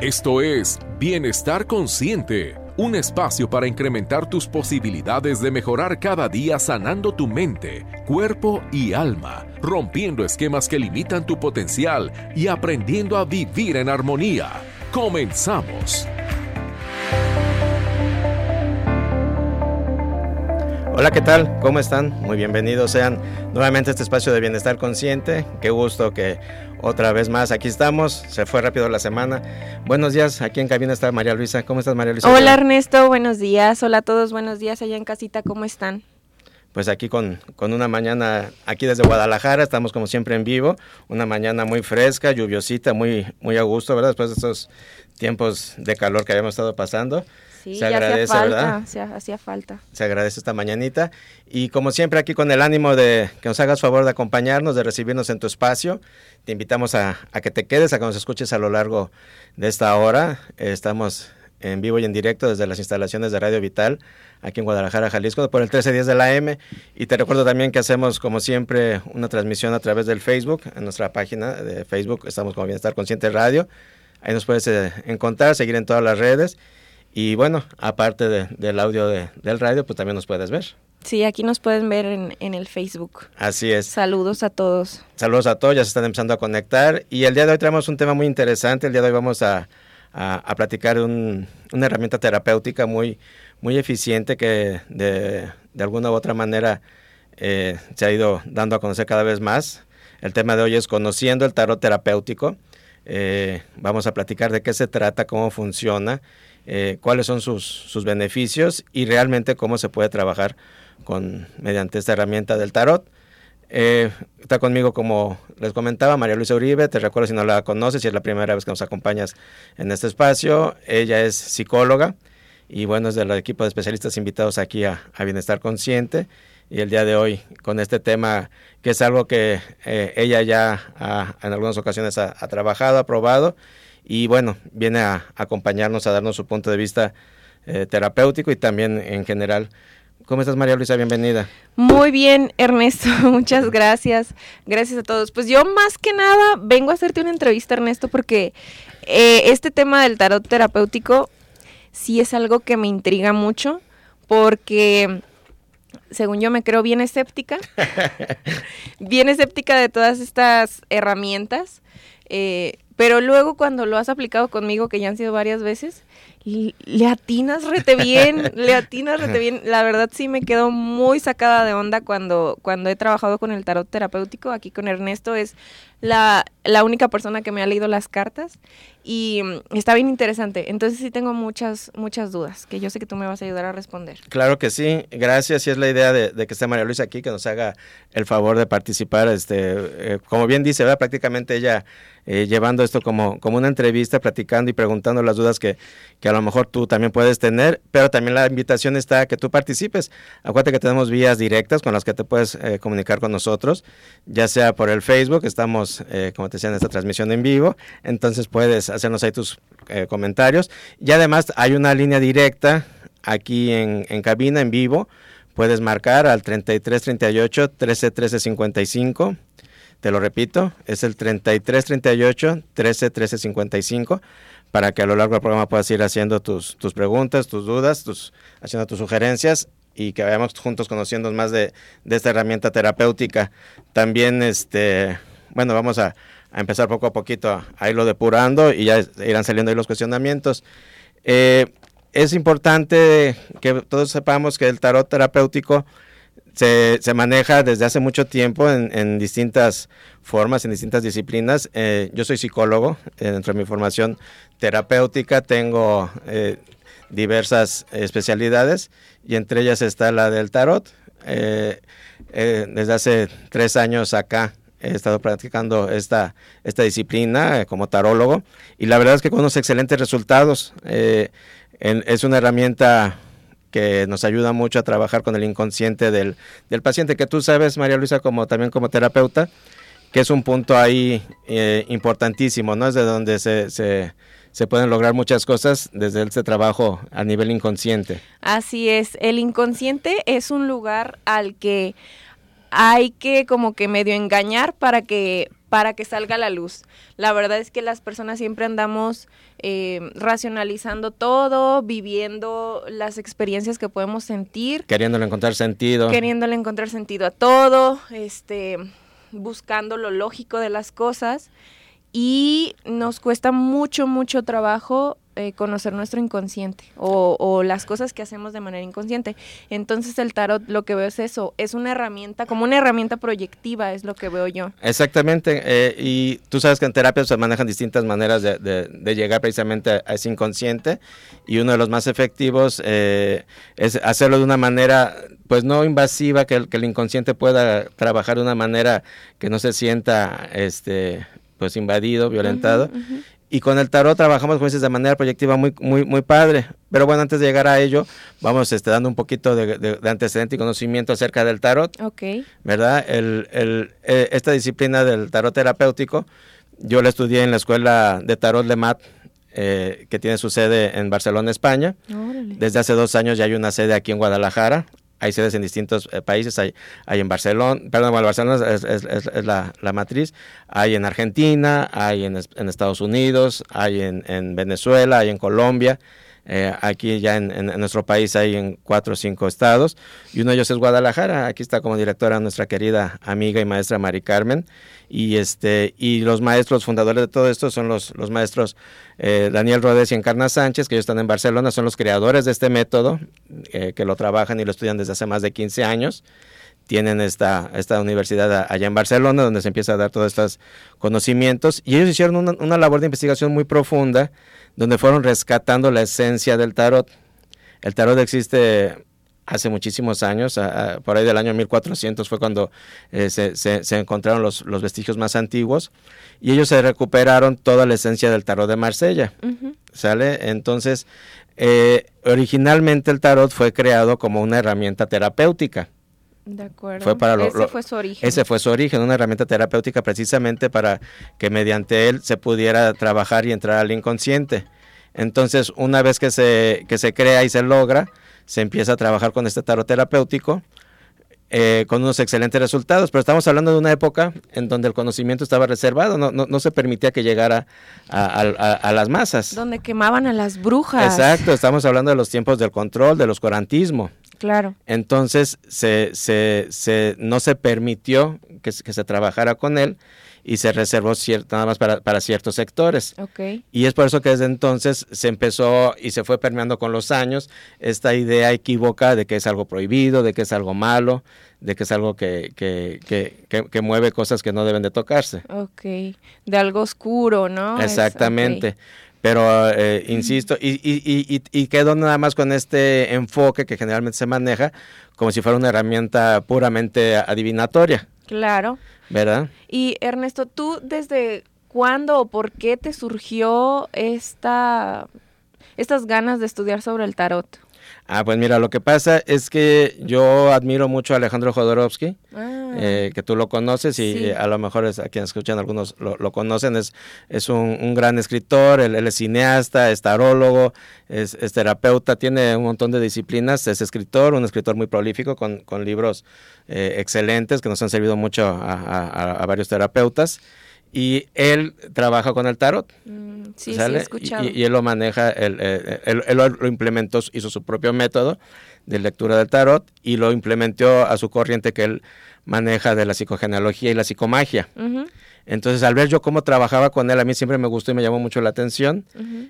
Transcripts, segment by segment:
Esto es Bienestar Consciente, un espacio para incrementar tus posibilidades de mejorar cada día sanando tu mente, cuerpo y alma, rompiendo esquemas que limitan tu potencial y aprendiendo a vivir en armonía. Comenzamos. Hola, ¿qué tal? ¿Cómo están? Muy bienvenidos sean nuevamente a este espacio de bienestar consciente. Qué gusto que otra vez más aquí estamos. Se fue rápido la semana. Buenos días, aquí en cabina está María Luisa. ¿Cómo estás, María Luisa? Hola, Ernesto. Buenos días. Hola a todos. Buenos días allá en casita. ¿Cómo están? Pues aquí con, con una mañana, aquí desde Guadalajara, estamos como siempre en vivo, una mañana muy fresca, lluviosita, muy, muy a gusto, ¿verdad? Después de estos tiempos de calor que habíamos estado pasando. Sí, se agradece, hacía. Se hacía falta. Se agradece esta mañanita. Y como siempre aquí con el ánimo de que nos hagas favor de acompañarnos, de recibirnos en tu espacio, te invitamos a, que te quedes, a que nos escuches a lo largo de esta hora. estamos en vivo y en directo desde las instalaciones de Radio Vital, aquí en Guadalajara, Jalisco, por el 1310 de la M. Y te recuerdo también que hacemos, como siempre, una transmisión a través del Facebook, en nuestra página de Facebook, estamos como Bienestar Consciente Radio. Ahí nos puedes eh, encontrar, seguir en todas las redes. Y bueno, aparte del audio del radio, pues también nos puedes ver. Sí, aquí nos pueden ver en, en, el Facebook. Así es. Saludos a todos. Saludos a todos, ya se están empezando a conectar. Y el día de hoy tenemos un tema muy interesante. El día de hoy vamos a, a, platicar un, una herramienta terapéutica muy, muy eficiente que de, de alguna u otra manera eh, se ha ido dando a conocer cada vez más. El tema de hoy es conociendo el tarot terapéutico. Eh, vamos a platicar de qué se trata, cómo funciona eh, cuáles son sus, sus, beneficios y realmente cómo se puede trabajar con, mediante esta herramienta del tarot. Eh, está conmigo, como les comentaba, María Luisa Uribe. Te recuerdo si no la conoces, si es la primera vez que nos acompañas en este espacio. Ella es psicóloga y bueno, es del equipo de especialistas invitados aquí a, Bienestar Consciente. Y el día de hoy con este tema, que es algo que eh, ella ya en algunas ocasiones ha, ha trabajado, ha probado y bueno, viene a acompañarnos, a darnos su punto de vista eh, terapéutico y también en general. ¿Cómo estás, María Luisa? Bienvenida. Muy bien, Ernesto. Muchas gracias. Gracias a todos. Pues yo más que nada vengo a hacerte una entrevista, Ernesto, porque eh, este tema del tarot terapéutico sí es algo que me intriga mucho, porque según yo me creo bien escéptica, bien escéptica de todas estas herramientas. Eh, pero luego cuando lo has aplicado conmigo, que ya han sido varias veces, le atinas rete bien, le atinas rete bien. La verdad sí me quedo muy sacada de onda cuando, cuando he trabajado con el tarot terapéutico. Aquí con Ernesto es la, la única persona que me ha leído las cartas y mm, está bien interesante. Entonces sí tengo muchas, muchas dudas que yo sé que tú me vas a ayudar a responder. Claro que sí, gracias. Y es la idea de, que esté María Luisa aquí, que nos haga el favor de participar. Este, eh, como bien dice, ¿verdad? prácticamente ella eh, llevando esto como, como una entrevista, platicando y preguntando las dudas que, que a lo mejor tú también puedes tener, pero también la invitación está a que tú participes. Acuérdate que tenemos vías directas con las que te puedes eh, comunicar con nosotros, ya sea por el Facebook, estamos, como te decía, en esta transmisión en vivo, entonces puedes hacernos ahí tus eh, comentarios. Y además hay una línea directa aquí en, en cabina, en vivo. Puedes marcar al 3338 13 13 55. Te lo repito, es el 3338 13 13 55 para que a lo largo del programa puedas ir haciendo tus, tus preguntas, tus dudas, tus, haciendo tus sugerencias y que vayamos juntos conociendo más de, de esta herramienta terapéutica. También, este, bueno, vamos a, a empezar poco a poquito a, irlo depurando y ya irán saliendo ahí los cuestionamientos. Eh, es importante que todos sepamos que el tarot terapéutico se, se maneja desde hace mucho tiempo en, distintas formas, en distintas disciplinas. Eh, yo soy psicólogo, eh, dentro de mi formación terapéutica tengo diversas especialidades y entre ellas está la del tarot. desde hace tres años acá he estado practicando esta, esta disciplina eh, como tarólogo y la verdad es que con unos excelentes resultados. Eh, es una herramienta que nos ayuda mucho a trabajar con el inconsciente del, paciente, que tú sabes, María Luisa, como también como terapeuta, que es un punto ahí eh, importantísimo, ¿no? Es de donde se, se, se, pueden lograr muchas cosas desde este trabajo a nivel inconsciente. Así es, el inconsciente es un lugar al que hay que como que medio engañar para que para que salga la luz. La verdad es que las personas siempre andamos eh, racionalizando todo, viviendo las experiencias que podemos sentir. Queriéndole encontrar sentido. Queriéndole encontrar sentido a todo, este, buscando lo lógico de las cosas. Y nos cuesta mucho, mucho trabajo eh, conocer nuestro inconsciente o, las cosas que hacemos de manera inconsciente. Entonces el tarot lo que veo es eso, es una herramienta, como una herramienta proyectiva es lo que veo yo. Exactamente, eh, y tú sabes que en terapia se manejan distintas maneras de, llegar precisamente a ese inconsciente y uno de los más efectivos eh, es hacerlo de una manera pues no invasiva, que el, que el inconsciente pueda trabajar de una manera que no se sienta este pues invadido, violentado. Y con el tarot trabajamos, como dices, de manera proyectiva muy, muy, muy padre. Pero bueno, antes de llegar a ello, vamos este, dando un poquito de, antecedente y conocimiento acerca del tarot. Ok. ¿Verdad? El, el, eh, esta disciplina del tarot terapéutico, yo la estudié en la escuela de tarot Lemat, eh, que tiene su sede en Barcelona, España. Desde hace dos años ya hay una sede aquí en Guadalajara hay sedes en distintos eh, países, hay, hay en Barcelona, perdón, Barcelona es, la, matriz, hay en Argentina, hay en, Estados Unidos, hay en, Venezuela, hay en Colombia, eh, aquí ya en, nuestro país hay en cuatro o cinco estados, y uno de ellos es Guadalajara, aquí está como directora nuestra querida amiga y maestra Mari Carmen, y este y los maestros fundadores de todo esto son los, los maestros eh, Daniel Rodés y Encarna Sánchez, que ellos están en Barcelona, son los creadores de este método, eh, que lo trabajan y lo estudian desde hace más de 15 años. Tienen esta, esta universidad allá en Barcelona, donde se empieza a dar todos estos conocimientos. Y ellos hicieron una, una labor de investigación muy profunda, donde fueron rescatando la esencia del tarot. El tarot existe hace muchísimos años, por ahí del año 1400 fue cuando eh, se, encontraron los, vestigios más antiguos y ellos se recuperaron toda la esencia del tarot de Marsella, ¿sale? Entonces, eh, originalmente el tarot fue creado como una herramienta terapéutica. De acuerdo. Fue para ese fue su origen. Ese fue su origen, una herramienta terapéutica precisamente para que mediante él se pudiera trabajar y entrar al inconsciente. Entonces, una vez que se, que se crea y se logra, se empieza a trabajar con este tarot terapéutico. Eh, con unos excelentes resultados, pero estamos hablando de una época en donde el conocimiento estaba reservado, no, no, se permitía que llegara a, las masas. Donde quemaban a las brujas. Exacto, estamos hablando de los tiempos del control, del oscurantismo. Claro. Entonces se, se, se, no se permitió que, que se trabajara con él y se reservó cierto, nada más para, para ciertos sectores. Okay. Y es por eso que desde entonces se empezó y se fue permeando con los años esta idea equívoca de que es algo prohibido, de que es algo malo, de que es algo que, que, que, que, mueve cosas que no deben de tocarse. Ok, de algo oscuro, ¿no? Exactamente. Pero, eh, insisto, y, y, y, y, quedo nada más con este enfoque que generalmente se maneja como si fuera una herramienta puramente adivinatoria. Claro. ¿Verdad? Y Ernesto, ¿tú desde cuándo o por qué te surgió esta, estas ganas de estudiar sobre el tarot? Ah, pues mira, lo que pasa es que yo admiro mucho a Alejandro Jodorowsky, ah. eh, que tú lo conoces y a lo mejor es, a quienes escuchan algunos lo, conocen, es, es un, gran escritor, él, es cineasta, es tarólogo, es, terapeuta, tiene un montón de disciplinas, es escritor, un escritor muy prolífico con, con libros eh, excelentes que nos han servido mucho a, varios terapeutas y él trabaja con el tarot. Mm, sí, sí, he escuchado. Y, él lo maneja, él, él, lo implementó, hizo su propio método de lectura del tarot y lo implementó a su corriente que él maneja de la psicogenealogía y la psicomagia. Entonces, al ver yo cómo trabajaba con él, a mí siempre me gustó y me llamó mucho la atención.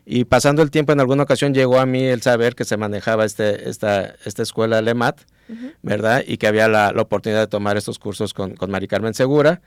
Y pasando el tiempo, en alguna ocasión llegó a mí el saber que se manejaba este, esta, esta escuela LEMAT, ¿verdad? Y que había la, oportunidad de tomar estos cursos con, con Mari Carmen Segura.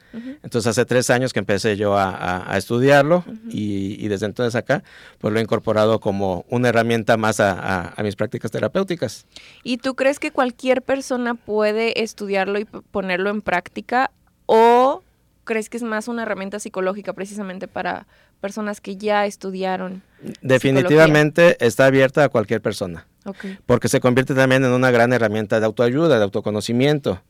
Entonces, hace tres años que empecé yo a, estudiarlo y, desde entonces acá, pues lo he incorporado como una herramienta más a, mis prácticas terapéuticas. ¿Y tú crees que cualquier persona puede estudiarlo y ponerlo en práctica o crees que es más una herramienta psicológica precisamente para personas que ya estudiaron Definitivamente está abierta a cualquier persona. Porque se convierte también en una gran herramienta de autoayuda, de autoconocimiento,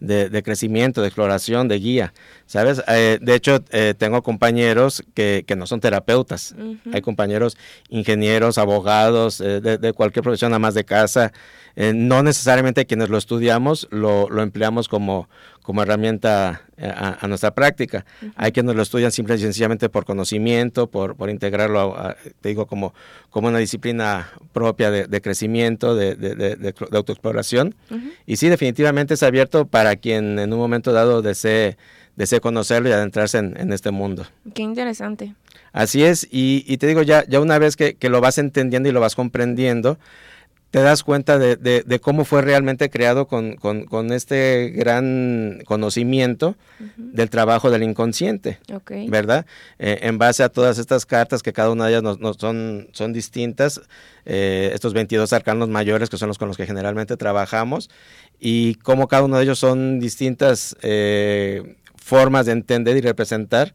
de, crecimiento, de exploración, de guía. ¿Sabes? Eh, de hecho, eh, tengo compañeros que, no son terapeutas. Hay compañeros ingenieros, abogados, eh, de, cualquier profesión, más de casa. no necesariamente quienes lo estudiamos lo, lo empleamos como, como herramienta a, nuestra práctica. Hay quienes lo estudian simple y sencillamente por conocimiento, por, por integrarlo, te digo, como, como una disciplina propia de, de crecimiento, de, de, autoexploración. Y sí, definitivamente es abierto para quien en un momento dado desee, desee conocerlo y adentrarse en, este mundo. Qué interesante. Así es, y, te digo, ya, ya una vez que, que, lo vas entendiendo y lo vas comprendiendo, te das cuenta de, cómo fue realmente creado con, este gran conocimiento del trabajo del inconsciente, ¿verdad? Eh, en base a todas estas cartas que cada una de ellas nos, son, son distintas, eh, estos 22 arcanos mayores que son los con los que generalmente trabajamos, y cómo cada uno de ellos son distintas eh, formas de entender y representar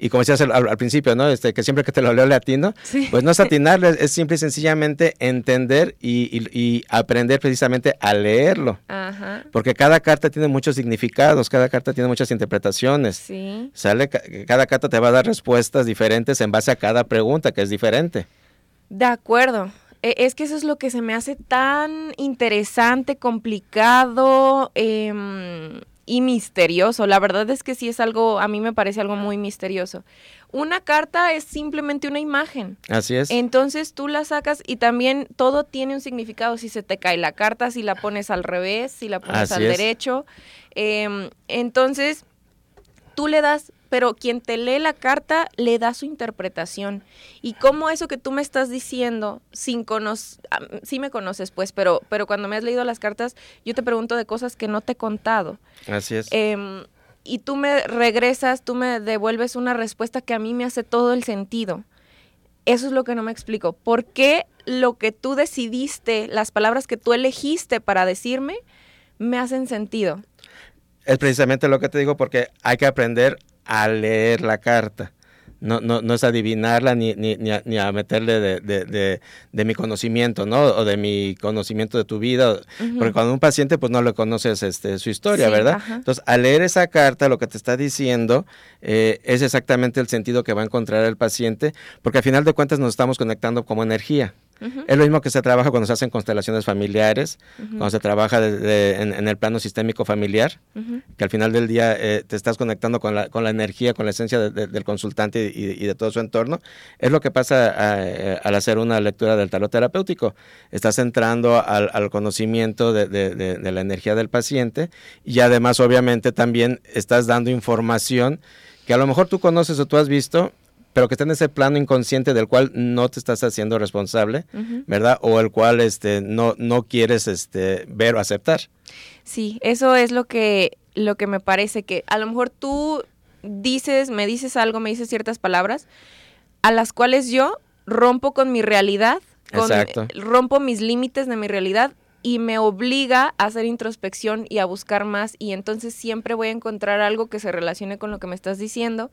y como decías al, principio, ¿no? Este, que siempre que te lo leo latino, pues no es atinarle, es simple y sencillamente entender y, aprender precisamente a leerlo. Ajá. Porque cada carta tiene muchos significados, cada carta tiene muchas interpretaciones. Sí. Sale, cada carta te va a dar respuestas diferentes en base a cada pregunta, que es diferente. De acuerdo. E, es que eso es lo que se me hace tan interesante, complicado. Eh, y misterioso. La verdad es que sí es algo, a mí me parece algo muy misterioso. Una carta es simplemente una imagen. Así es. Entonces tú la sacas y también todo tiene un significado. Si se te cae la carta, si la pones al revés, si la pones al derecho. Em, entonces tú le das pero quien te lee la carta le da su interpretación. Y cómo eso que tú me estás diciendo, sin conocer, sí me conoces pues, pero, pero cuando me has leído las cartas, yo te pregunto de cosas que no te he contado. Así es. Em, y tú me regresas, tú me devuelves una respuesta que a mí me hace todo el sentido. Eso es lo que no me explico. ¿Por qué lo que tú decidiste, las palabras que tú elegiste para decirme, me hacen sentido? Es precisamente lo que te digo porque hay que aprender a leer la carta. No, no, no es adivinarla ni, ni, ni, a, meterle de, de, de, mi conocimiento, ¿no? O de mi conocimiento de tu vida. Porque cuando un paciente, pues no le conoces este, su historia, ¿verdad? Entonces, al leer esa carta, lo que te está diciendo eh, es exactamente el sentido que va a encontrar el paciente, porque al final de cuentas nos estamos conectando como energía. Es lo mismo que se trabaja cuando se hacen constelaciones familiares, cuando se trabaja en, el plano sistémico familiar, que al final del día eh, te estás conectando con la, con la energía, con la esencia del consultante y, de todo su entorno. Es lo que pasa eh, al hacer una lectura del tarot terapéutico. Estás entrando al, conocimiento de, la energía del paciente y además obviamente también estás dando información que a lo mejor tú conoces o tú has visto pero que está en ese plano inconsciente del cual no te estás haciendo responsable, ¿verdad? O el cual este, no, no quieres este, ver o aceptar. Sí, eso es lo que, lo que me parece que a lo mejor tú dices, me dices algo, me dices ciertas palabras, a las cuales yo rompo con mi realidad, rompo mis límites de mi realidad y me obliga a hacer introspección y a buscar más y entonces siempre voy a encontrar algo que se relacione con lo que me estás diciendo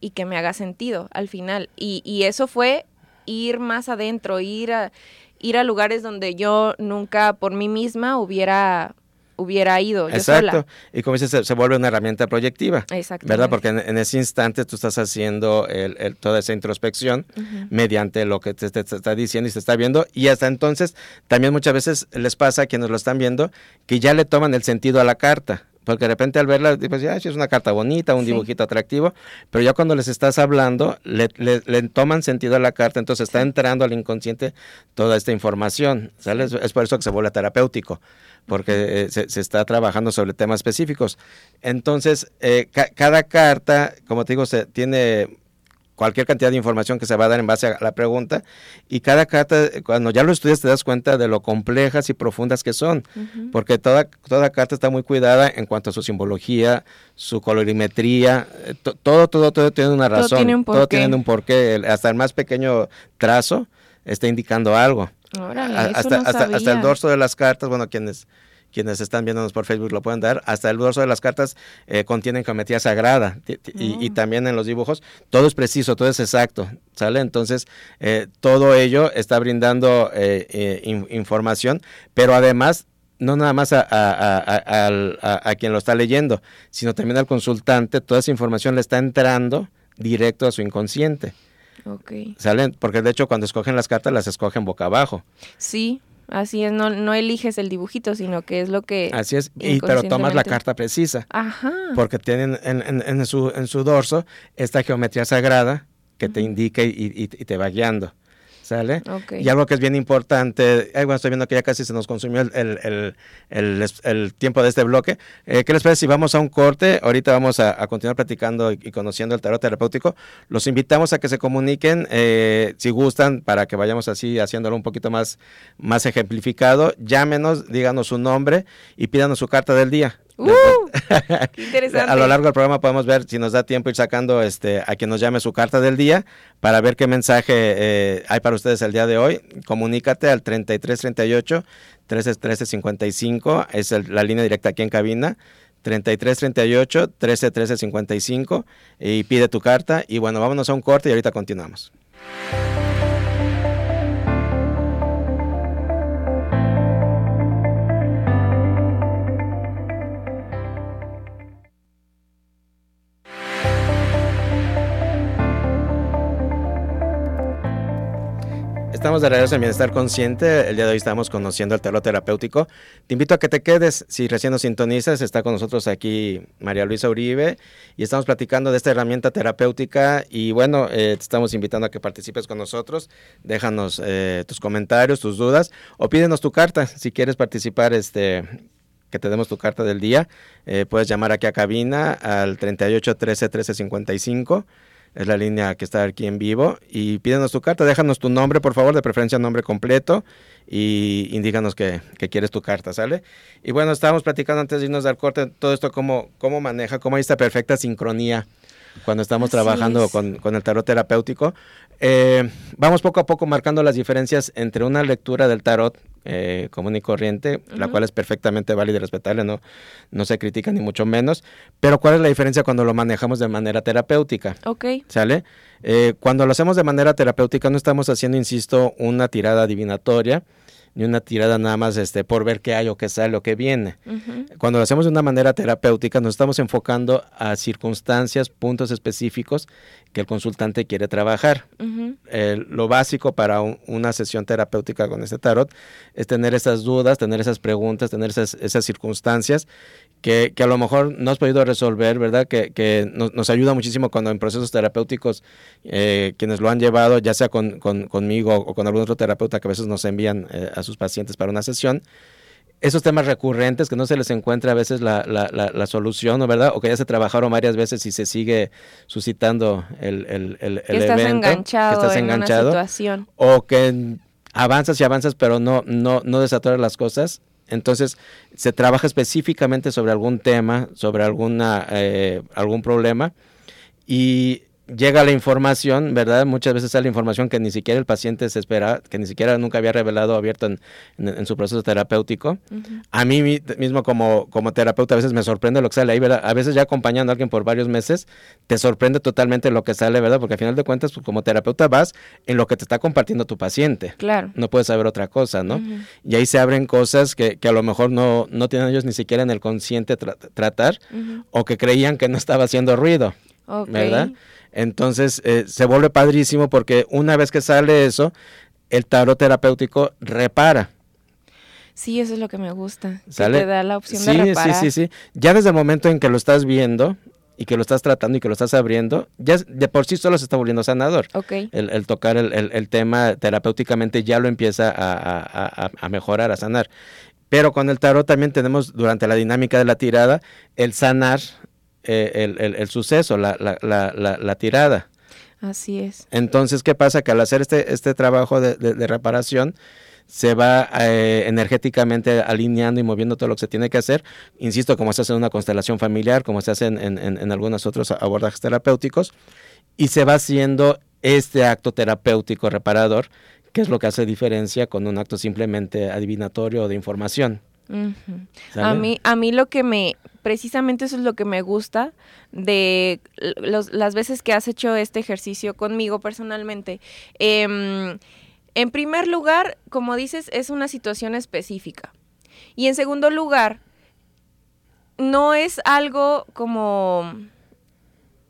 y que me haga sentido al final. Y, y eso fue ir más adentro, ir a, ir a lugares donde yo nunca por mí misma hubiera hubiera ido. Yo Exacto. Y como dices, se, vuelve una herramienta proyectiva. Exacto. ¿Verdad? Porque en, ese instante tú estás haciendo el, toda esa introspección mediante lo que te, está diciendo y se está viendo. Y hasta entonces, también muchas veces les pasa a quienes lo están viendo que ya le toman el sentido a la carta. Porque de repente al verla, pues ya es una carta bonita, un dibujito atractivo, pero ya cuando les estás hablando, le, toman sentido a la carta, entonces está entrando al inconsciente toda esta información. ¿sale? Es por eso que se vuelve terapéutico porque eh, se, está trabajando sobre temas específicos. Entonces, eh, cada carta, como te digo, se tiene cualquier cantidad de información que se va a dar en base a la pregunta y cada carta, cuando ya lo estudias te das cuenta de lo complejas y profundas que son, porque toda, toda carta está muy cuidada en cuanto a su simbología, su colorimetría, eh, todo, todo, todo tiene una razón, todo tiene un porqué, todo tiene un porqué hasta el más pequeño trazo está indicando algo. hasta, hasta, hasta, el dorso de las cartas, bueno, quienes quienes están viéndonos por Facebook lo pueden dar, hasta el dorso de las cartas eh, contienen geometría sagrada y, mm. también en los dibujos todo es preciso, todo es exacto, ¿sale? Entonces, eh, todo ello está brindando eh, información, pero además no nada más a, a, quien lo está leyendo, sino también al consultante, toda esa información le está entrando directo a su inconsciente. Ok. ¿Salen? Porque de hecho cuando escogen las cartas las escogen boca abajo. Sí, así es, no, no eliges el dibujito, sino que es lo que... Así es, y, pero tomas la carta precisa. Ajá. Porque tienen en, en, en, su, en su dorso esta geometría sagrada que te indica y, y, te va guiando. ¿Sale? Y algo que es bien importante, bueno, estoy viendo que ya casi se nos consumió el, el, tiempo de este bloque. Eh, ¿Qué les parece si vamos a un corte? Ahorita vamos a, continuar platicando y, conociendo el tarot terapéutico. Los invitamos a que se comuniquen, eh, si gustan, para que vayamos así haciéndolo un poquito más, más ejemplificado. Llámenos, díganos su nombre y pídanos su carta del día. Uh, interesante. A lo largo del programa podemos ver si nos da tiempo ir sacando este a quien nos llame su carta del día para ver qué mensaje eh, hay para ustedes el día de hoy. Comunícate al 3338 131355, es la línea directa aquí en cabina. 3338 131355 y pide tu carta y bueno, vámonos a un corte y ahorita continuamos. Estamos de regreso en Bienestar Consciente. El día de hoy estamos conociendo el tarot terapéutico. Te invito a que te quedes. Si recién nos sintonizas, está con nosotros aquí María Luisa Uribe y estamos platicando de esta herramienta terapéutica. Y bueno, eh, te estamos invitando a que participes con nosotros. Déjanos eh, tus comentarios, tus dudas o pídenos tu carta. Si quieres participar, este que te demos tu carta del día, eh, puedes llamar aquí a cabina al 38 13 13 55 es la línea que está aquí en vivo. Y pídenos tu carta, déjanos tu nombre, por favor, de preferencia nombre completo, y indícanos que, quieres tu carta, ¿sale? Y bueno, estábamos platicando antes de irnos al corte todo esto, cómo, cómo maneja, cómo hay esta perfecta sincronía cuando estamos trabajando con, con, el tarot terapéutico. Eh, vamos poco a poco marcando las diferencias entre una lectura del tarot eh, común y corriente, la cual es perfectamente válida y respetable, no, no se critica ni mucho menos, pero ¿cuál es la diferencia cuando lo manejamos de manera terapéutica? Ok. ¿Sale? Eh, cuando lo hacemos de manera terapéutica no estamos haciendo, insisto, una tirada adivinatoria, ni una tirada nada más este, por ver qué hay o qué sale o qué viene. Cuando lo hacemos de una manera terapéutica, nos estamos enfocando a circunstancias, puntos específicos que el consultante quiere trabajar. lo básico para una sesión terapéutica con este tarot es tener esas dudas, tener esas preguntas, tener esas, esas circunstancias que, que, a lo mejor no has podido resolver, ¿verdad? Que, que nos, nos, ayuda muchísimo cuando en procesos terapéuticos, eh, quienes lo han llevado, ya sea con, con, conmigo o con algún otro terapeuta que a veces nos envían eh, a sus pacientes para una sesión, esos temas recurrentes que no se les encuentra a veces la, la, la, solución, ¿verdad? O que ya se trabajaron varias veces y se sigue suscitando el, el, el, que estás Enganchado que estás enganchado. En una situación. O que avanzas y avanzas, pero no, no, no desatoras las cosas entonces, se trabaja específicamente sobre algún tema, sobre alguna, eh, algún problema y llega la información, ¿verdad? Muchas veces sale información que ni siquiera el paciente se espera, que ni siquiera nunca había revelado abierto en, su proceso terapéutico. A mí mismo como, como terapeuta a veces me sorprende lo que sale ahí, ¿verdad? A veces ya acompañando a alguien por varios meses, te sorprende totalmente lo que sale, ¿verdad? Porque al final de cuentas, pues, como terapeuta vas en lo que te está compartiendo tu paciente. Claro. No puedes saber otra cosa, ¿no? Y ahí se abren cosas que, que, a lo mejor no, no tienen ellos ni siquiera en el consciente tratar o que creían que no estaba haciendo ruido, ¿verdad? Entonces eh, se vuelve padrísimo porque una vez que sale eso, el tarot terapéutico repara. Sí, eso es lo que me gusta. ¿Sale? te da la opción de reparar. Sí, sí, sí. Ya desde el momento en que lo estás viendo y que lo estás tratando y que lo estás abriendo, ya de por sí solo se está volviendo sanador. Okay. El, tocar el, el, tema terapéuticamente ya lo empieza a, a, a, mejorar, a sanar. Pero con el tarot también tenemos durante la dinámica de la tirada el sanar eh, el, suceso, la, la, tirada. Así es. Entonces, ¿qué pasa? Que al hacer este, este trabajo de, reparación, se va eh, energéticamente alineando y moviendo todo lo que se tiene que hacer. Insisto, como se hace en una constelación familiar, como se hace en, en, en algunos otros abordajes terapéuticos, y se va haciendo este acto terapéutico reparador, que es lo que hace diferencia con un acto simplemente adivinatorio o de información. A mí, a mí lo que me, precisamente eso es lo que me gusta de las veces que has hecho este ejercicio conmigo personalmente. Em, en primer lugar, como dices, es una situación específica. Y en segundo lugar, no es algo como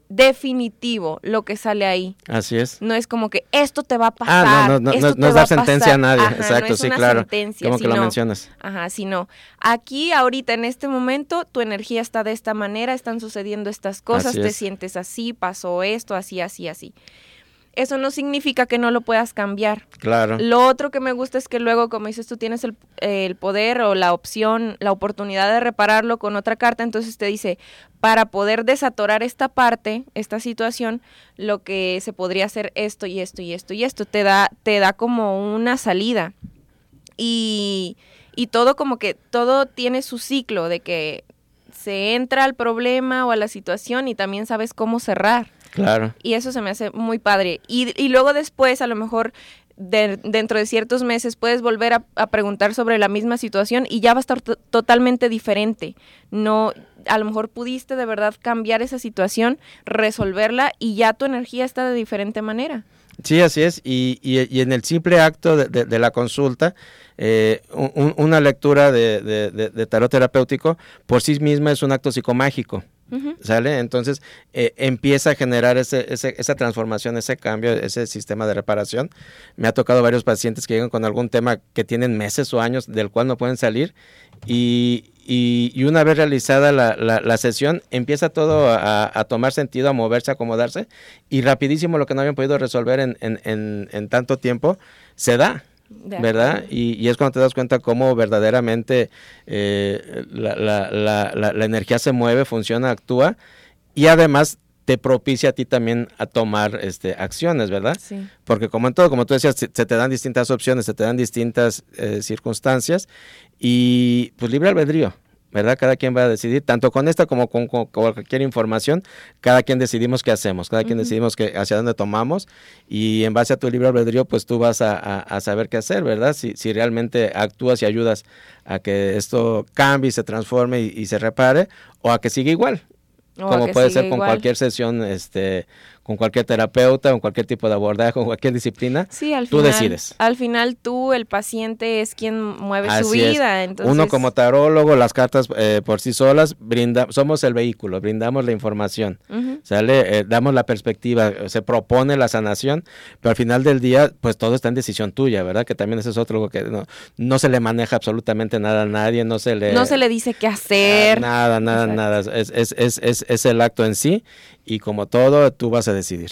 definitivo lo que sale ahí. Así es. No es como que esto te va a pasar. Ah, no, no, no, no es dar sentencia a nadie. Exacto, sí, claro. como que lo mencionas. Ajá, sino aquí, ahorita, en este momento, tu energía está de esta manera, están sucediendo estas cosas, te sientes así, pasó esto, así, así, así eso no significa que no lo puedas cambiar. Claro. Lo otro que me gusta es que luego, como dices, tú tienes el, el, poder o la opción, la oportunidad de repararlo con otra carta, entonces te dice, para poder desatorar esta parte, esta situación, lo que se podría hacer esto y esto y esto y esto, te da, te da como una salida. Y, y todo como que, todo tiene su ciclo de que se entra al problema o a la situación y también sabes cómo cerrar. Claro. Y eso se me hace muy padre. Y, y luego después, a lo mejor, dentro de ciertos meses, puedes volver a, preguntar sobre la misma situación y ya va a estar totalmente diferente. No, a lo mejor pudiste de verdad cambiar esa situación, resolverla y ya tu energía está de diferente manera. Sí, así es. Y, y, en el simple acto de, de, la consulta, eh, una lectura de, de, tarot terapéutico por sí misma es un acto psicomágico. ¿Sale? Entonces eh, empieza a generar ese, esa transformación, ese cambio, ese sistema de reparación. Me ha tocado varios pacientes que llegan con algún tema que tienen meses o años del cual no pueden salir y, y, una vez realizada la, la, sesión empieza todo a, tomar sentido, a moverse, a acomodarse y rapidísimo lo que no habían podido resolver en, en, en tanto tiempo se da. ¿Verdad? Y, es cuando te das cuenta cómo verdaderamente eh, la, la, la, energía se mueve, funciona, actúa y además te propicia a ti también a tomar este, acciones, ¿verdad? Sí. Porque como en todo, como tú decías, se, te dan distintas opciones, se te dan distintas eh, circunstancias y pues libre albedrío, ¿verdad? Cada quien va a decidir, tanto con esta como con, cualquier información, cada quien decidimos qué hacemos, cada quien decidimos que, hacia dónde tomamos y en base a tu libre albedrío, pues tú vas a, saber qué hacer, ¿verdad? Si, si, realmente actúas y ayudas a que esto cambie, se transforme y, se repare o a que siga igual. como puede ser con cualquier sesión este, con cualquier terapeuta, con cualquier tipo de abordaje, con cualquier disciplina, sí, al tú decides. Al final tú, el paciente, es quien mueve su vida. Entonces... Uno como tarólogo, las cartas eh, por sí solas, brinda, somos el vehículo, brindamos la información, ¿sale? Eh, damos la perspectiva, se propone la sanación, pero al final del día, pues todo está en decisión tuya, ¿verdad? Que también eso es otro que no, no se le maneja absolutamente nada a nadie, no se le... No se le dice qué hacer. nada, nada, nada. Es, es, es, es, es el acto en sí y como todo, tú vas a decidir.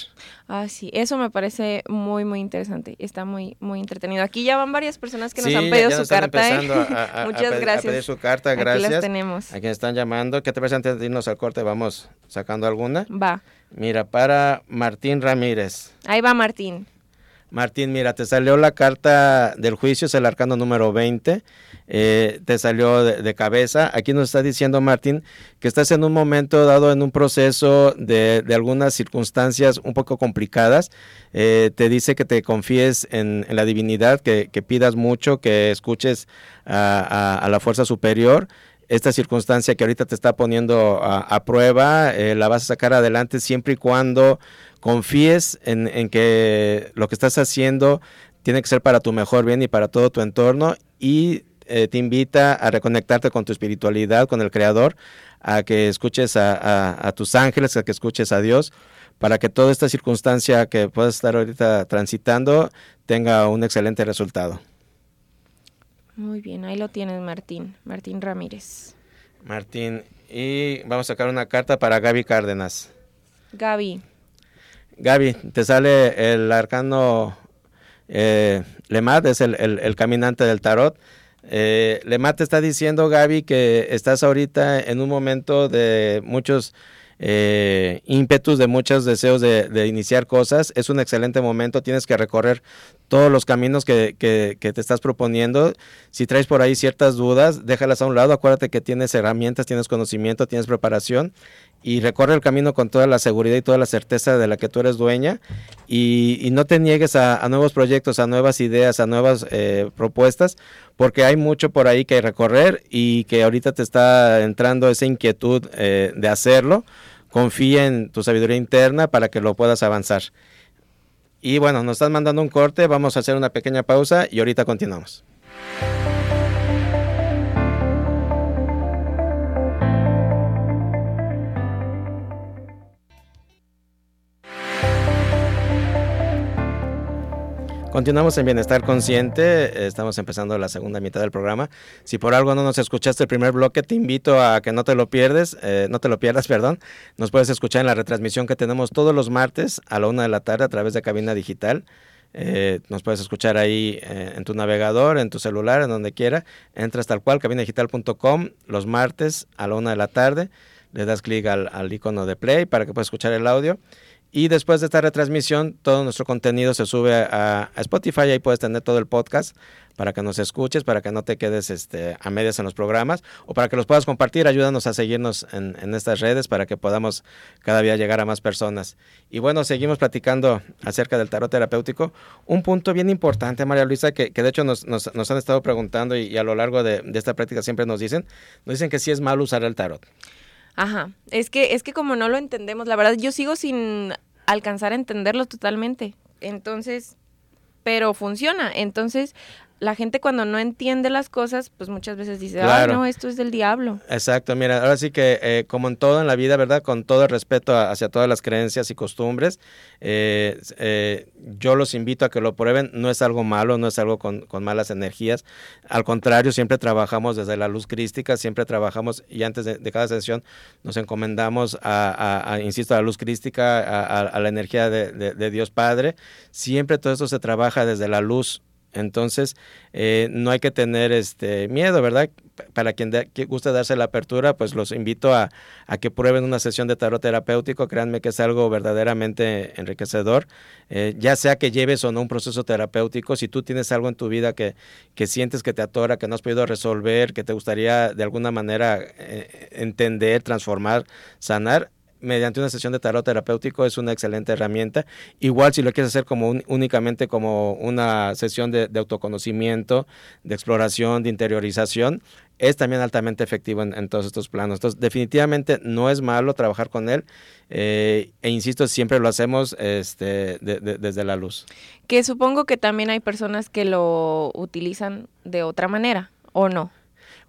Ah, sí, eso me parece muy, muy interesante. Está muy, muy entretenido. Aquí ya van varias personas que nos han pedido su carta. ¿eh? Muchas gracias. Pedir su carta, gracias. Aquí las tenemos. A quienes están llamando. ¿Qué te parece antes de irnos al corte? Vamos sacando alguna. Va. Mira, para Martín Ramírez. Ahí va Martín. Martín, mira, te salió la carta del juicio, es el arcano número 20, eh, te salió de, cabeza. Aquí nos está diciendo Martín que estás en un momento dado, en un proceso de, algunas circunstancias un poco complicadas. Eh, te dice que te confíes en, la divinidad, que, pidas mucho, que escuches a, la fuerza superior esta circunstancia que ahorita te está poniendo a, prueba, eh, la vas a sacar adelante siempre y cuando confíes en, que lo que estás haciendo tiene que ser para tu mejor bien y para todo tu entorno y eh, te invita a reconectarte con tu espiritualidad, con el Creador, a que escuches a, tus ángeles, a que escuches a Dios, para que toda esta circunstancia que puedas estar ahorita transitando tenga un excelente resultado. Muy bien, ahí lo tienes, Martín, Martín Ramírez. Martín, y vamos a sacar una carta para Gaby Cárdenas. Gaby. Gaby, te sale el arcano eh, Lemat, es el, caminante del tarot. Eh, Lemat está diciendo, Gaby, que estás ahorita en un momento de muchos eh, ímpetus, de muchos deseos de, iniciar cosas. Es un excelente momento, tienes que recorrer todos los caminos que, te estás proponiendo. Si traes por ahí ciertas dudas, déjalas a un lado. Acuérdate que tienes herramientas, tienes conocimiento, tienes preparación y recorre el camino con toda la seguridad y toda la certeza de la que tú eres dueña y, no te niegues a, nuevos proyectos, a nuevas ideas, a nuevas eh, propuestas, porque hay mucho por ahí que recorrer y que ahorita te está entrando esa inquietud eh, de hacerlo. Confía en tu sabiduría interna para que lo puedas avanzar. Y bueno, nos están mandando un corte, vamos a hacer una pequeña pausa y ahorita continuamos. Continuamos en Bienestar Consciente, estamos empezando la segunda mitad del programa. Si por algo no nos escuchaste el primer bloque, te invito a que no te lo pierdes, eh, no te lo pierdas, perdón. Nos puedes escuchar en la retransmisión que tenemos todos los martes a la una de la tarde a través de cabina digital. Eh, nos puedes escuchar ahí eh, en tu navegador, en tu celular, en donde quiera. Entras tal cual, cabinadigital.com, los martes a la una de la tarde. Le das clic al, al icono de play para que puedas escuchar el audio. Y después de esta retransmisión, todo nuestro contenido se sube a, Spotify, ahí puedes tener todo el podcast para que nos escuches, para que no te quedes este, a medias en los programas o para que los puedas compartir. Ayúdanos a seguirnos en, estas redes para que podamos cada día llegar a más personas. Y bueno, seguimos platicando acerca del tarot terapéutico. Un punto bien importante, María Luisa, que, de hecho nos, han estado preguntando y, a lo largo de, de, esta práctica siempre nos dicen, nos dicen que sí es malo usar el tarot. Ajá, es que, es que como no lo entendemos, la verdad yo sigo sin alcanzar a entenderlo totalmente. Entonces, pero funciona. Entonces, la gente cuando no entiende las cosas, pues muchas veces dice, ah, no, esto es del diablo. Exacto, mira, ahora sí que eh, como en todo en la vida, ¿verdad? Con todo el respeto hacia todas las creencias y costumbres, eh, eh, yo los invito a que lo prueben, no es algo malo, no es algo con, malas energías, al contrario, siempre trabajamos desde la luz crística, siempre trabajamos y antes de, cada sesión nos encomendamos a, insisto, a la luz crística, a, la energía de, de Dios Padre, siempre todo esto se trabaja desde la luz entonces, eh, no hay que tener este miedo, ¿verdad? Para quien guste darse la apertura, pues los invito a, que prueben una sesión de tarot terapéutico. Créanme que es algo verdaderamente enriquecedor. Eh, ya sea que lleves o no un proceso terapéutico, si tú tienes algo en tu vida que, que sientes que te atora, que no has podido resolver, que te gustaría de alguna manera eh, entender, transformar, sanar, mediante una sesión de tarot terapéutico es una excelente herramienta. Igual si lo quieres hacer como únicamente como una sesión de, autoconocimiento, de exploración, de interiorización, es también altamente efectivo en, todos estos planos. Entonces, definitivamente no es malo trabajar con él eh, e insisto, siempre lo hacemos este, desde la luz. Que supongo que también hay personas que lo utilizan de otra manera, ¿o no?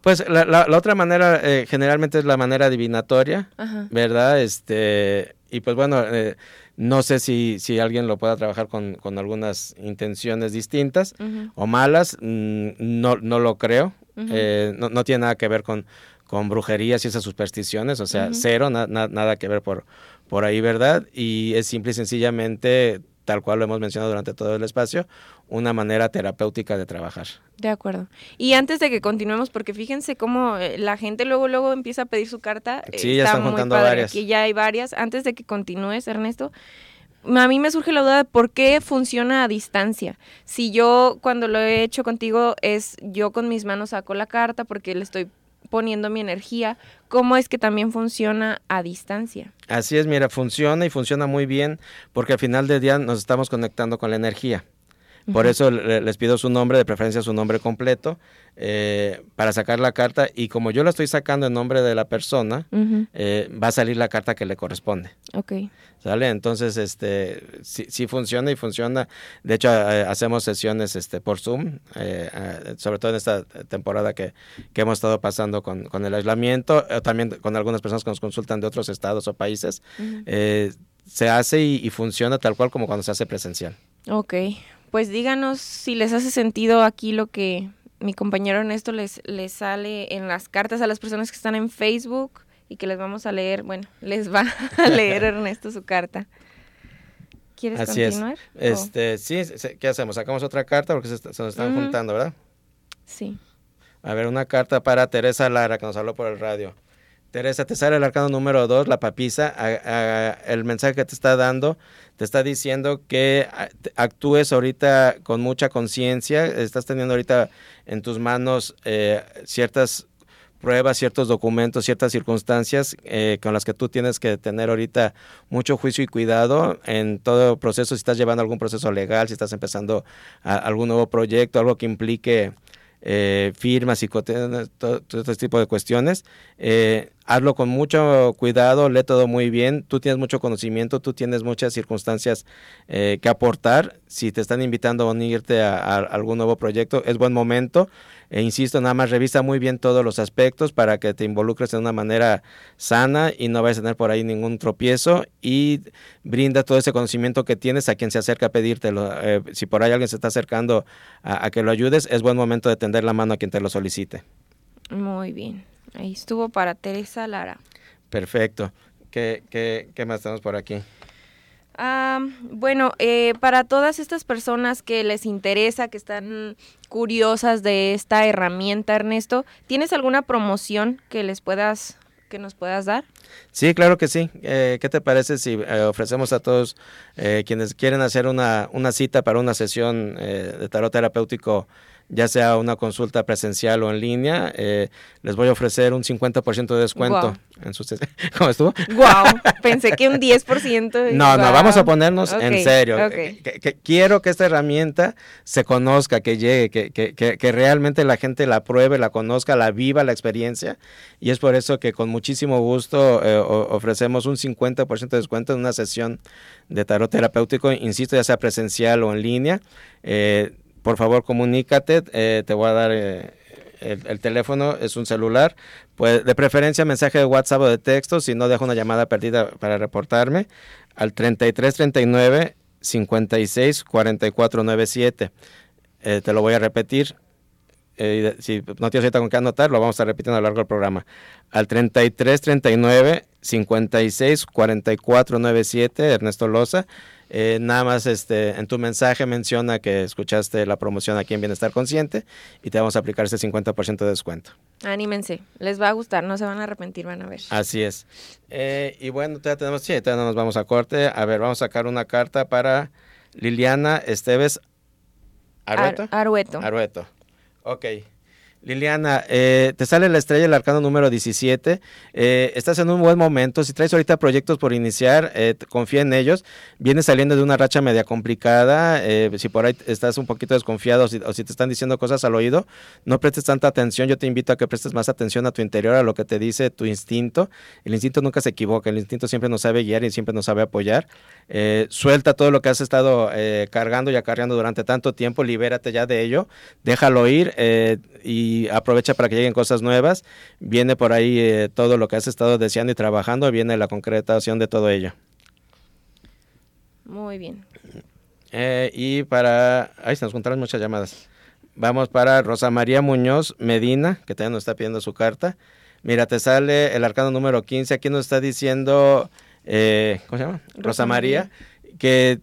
Pues la, la, otra manera eh, generalmente es la manera adivinatoria, ¿verdad? Este, y pues bueno, eh, no sé si, si alguien lo pueda trabajar con, con algunas intenciones distintas o malas, mm, no, no lo creo, eh, no, no, tiene nada que ver con, con brujerías y esas supersticiones, o sea, cero, nada que ver por, por ahí, ¿verdad? Y es simple y sencillamente tal cual lo hemos mencionado durante todo el espacio, una manera terapéutica de trabajar. De acuerdo. Y antes de que continuemos, porque fíjense cómo eh, la gente luego luego empieza a pedir su carta. Sí, ya están juntando varias. Aquí ya hay varias. Antes de que continúes, Ernesto, a mí me surge la duda de por qué funciona a distancia. Si yo cuando lo he hecho contigo es yo con mis manos saco la carta porque le estoy poniendo mi energía, ¿cómo es que también funciona a distancia? Así es, mira, funciona y funciona muy bien porque al final del día nos estamos conectando con la energía. Por eso les pido su nombre, de preferencia su nombre completo, eh, para sacar la carta. Y como yo la estoy sacando en nombre de la persona, eh, va a salir la carta que le corresponde. Ok. ¿Sale? Entonces, este, sí, funciona y funciona. De hecho, eh, hacemos sesiones este, por Zoom, sobre todo en esta temporada que, que hemos estado pasando con, con el aislamiento, también con algunas personas que nos consultan de otros estados o países. se hace y, y funciona tal cual como cuando se hace presencial. Ok, pues díganos si les hace sentido aquí lo que mi compañero Ernesto les, les sale en las cartas a las personas que están en Facebook y que les vamos a leer, bueno, les va a leer Ernesto su carta. ¿Quieres Así continuar? Es. Este, sí, ¿qué hacemos? Sacamos otra carta porque se, nos están juntando, ¿verdad? Sí. A ver, una carta para Teresa Lara que nos habló por el radio. Teresa, te sale el arcano número 2, la papisa. el mensaje que te está dando, te está diciendo que actúes ahorita con mucha conciencia. Estás teniendo ahorita en tus manos eh, ciertas pruebas, ciertos documentos, ciertas circunstancias eh, con las que tú tienes que tener ahorita mucho juicio y cuidado en todo proceso, si estás llevando algún proceso legal, si estás empezando algún nuevo proyecto, algo que implique eh, firmas y todo, todo, este tipo de cuestiones. Eh, hazlo con mucho cuidado, lee todo muy bien, tú tienes mucho conocimiento, tú tienes muchas circunstancias eh, que aportar. Si te están invitando a unirte a, algún nuevo proyecto, es buen momento. E insisto, nada más revisa muy bien todos los aspectos para que te involucres de una manera sana y no vayas a tener por ahí ningún tropiezo y brinda todo ese conocimiento que tienes a quien se acerca a pedírtelo. Eh, si por ahí alguien se está acercando a, a que lo ayudes, es buen momento de tender la mano a quien te lo solicite. Muy bien. Ahí estuvo para Teresa Lara. Perfecto. ¿Qué, qué, qué más tenemos por aquí? Bueno, eh, para todas estas personas que les interesa, que están curiosas de esta herramienta, Ernesto, ¿tienes alguna promoción que les puedas, que nos puedas dar? Sí, claro que sí. Eh, ¿Qué te parece si eh, ofrecemos a todos quienes quieren hacer una, una, cita para una sesión de tarot terapéutico ya sea una consulta presencial o en línea, eh, les voy a ofrecer un 50% de descuento. En su ¿Cómo estuvo? Wow, pensé que un 10%. No, no, vamos a ponernos en serio. Que, quiero que esta herramienta se conozca, que llegue, que, que, realmente la gente la pruebe, la conozca, la viva la experiencia. Y es por eso que con muchísimo gusto eh, ofrecemos un 50% de descuento en una sesión de tarot terapéutico, insisto, ya sea presencial o en línea. Eh, por favor comunícate, eh, te voy a dar eh, el, teléfono, es un celular, pues de preferencia mensaje de WhatsApp o de texto, si no dejo una llamada perdida para reportarme al 3339 56 44 97. te lo voy a repetir, eh, si no tienes ahorita con qué anotar, lo vamos a estar repitiendo a lo largo del programa. Al 33 39 56 44 97, Ernesto Loza. Eh, nada más este, en tu mensaje menciona que escuchaste la promoción aquí en Bienestar Consciente y te vamos a aplicar ese 50% de descuento. Anímense, les va a gustar, no se van a arrepentir, van a ver. Así es. Eh, y bueno, ya tenemos, sí, ya nos vamos a corte. A ver, vamos a sacar una carta para Liliana Esteves Arueto. Arueto. Arueto. Ok. Liliana, eh, te sale la estrella el arcano número 17. Eh, estás en un buen momento. Si traes ahorita proyectos por iniciar, eh, confía en ellos. Vienes saliendo de una racha media complicada. si por ahí estás un poquito desconfiado o si, te están diciendo cosas al oído, no prestes tanta atención. Yo te invito a que prestes más atención a tu interior, a lo que te dice tu instinto. El instinto nunca se equivoca. El instinto siempre nos sabe guiar y siempre nos sabe apoyar. suelta todo lo que has estado cargando y acarreando durante tanto tiempo. Libérate ya de ello. Déjalo ir y aprovecha para que lleguen cosas nuevas. Viene por ahí eh, todo lo que has estado deseando y trabajando, viene la concretación de todo ello. Muy bien. Eh, y para... Ahí se nos juntaron muchas llamadas. Vamos para Rosa María Muñoz Medina, que también nos está pidiendo su carta. Mira, te sale el arcano número 15. Aquí nos está diciendo, eh, ¿cómo se llama? Rosa, María, que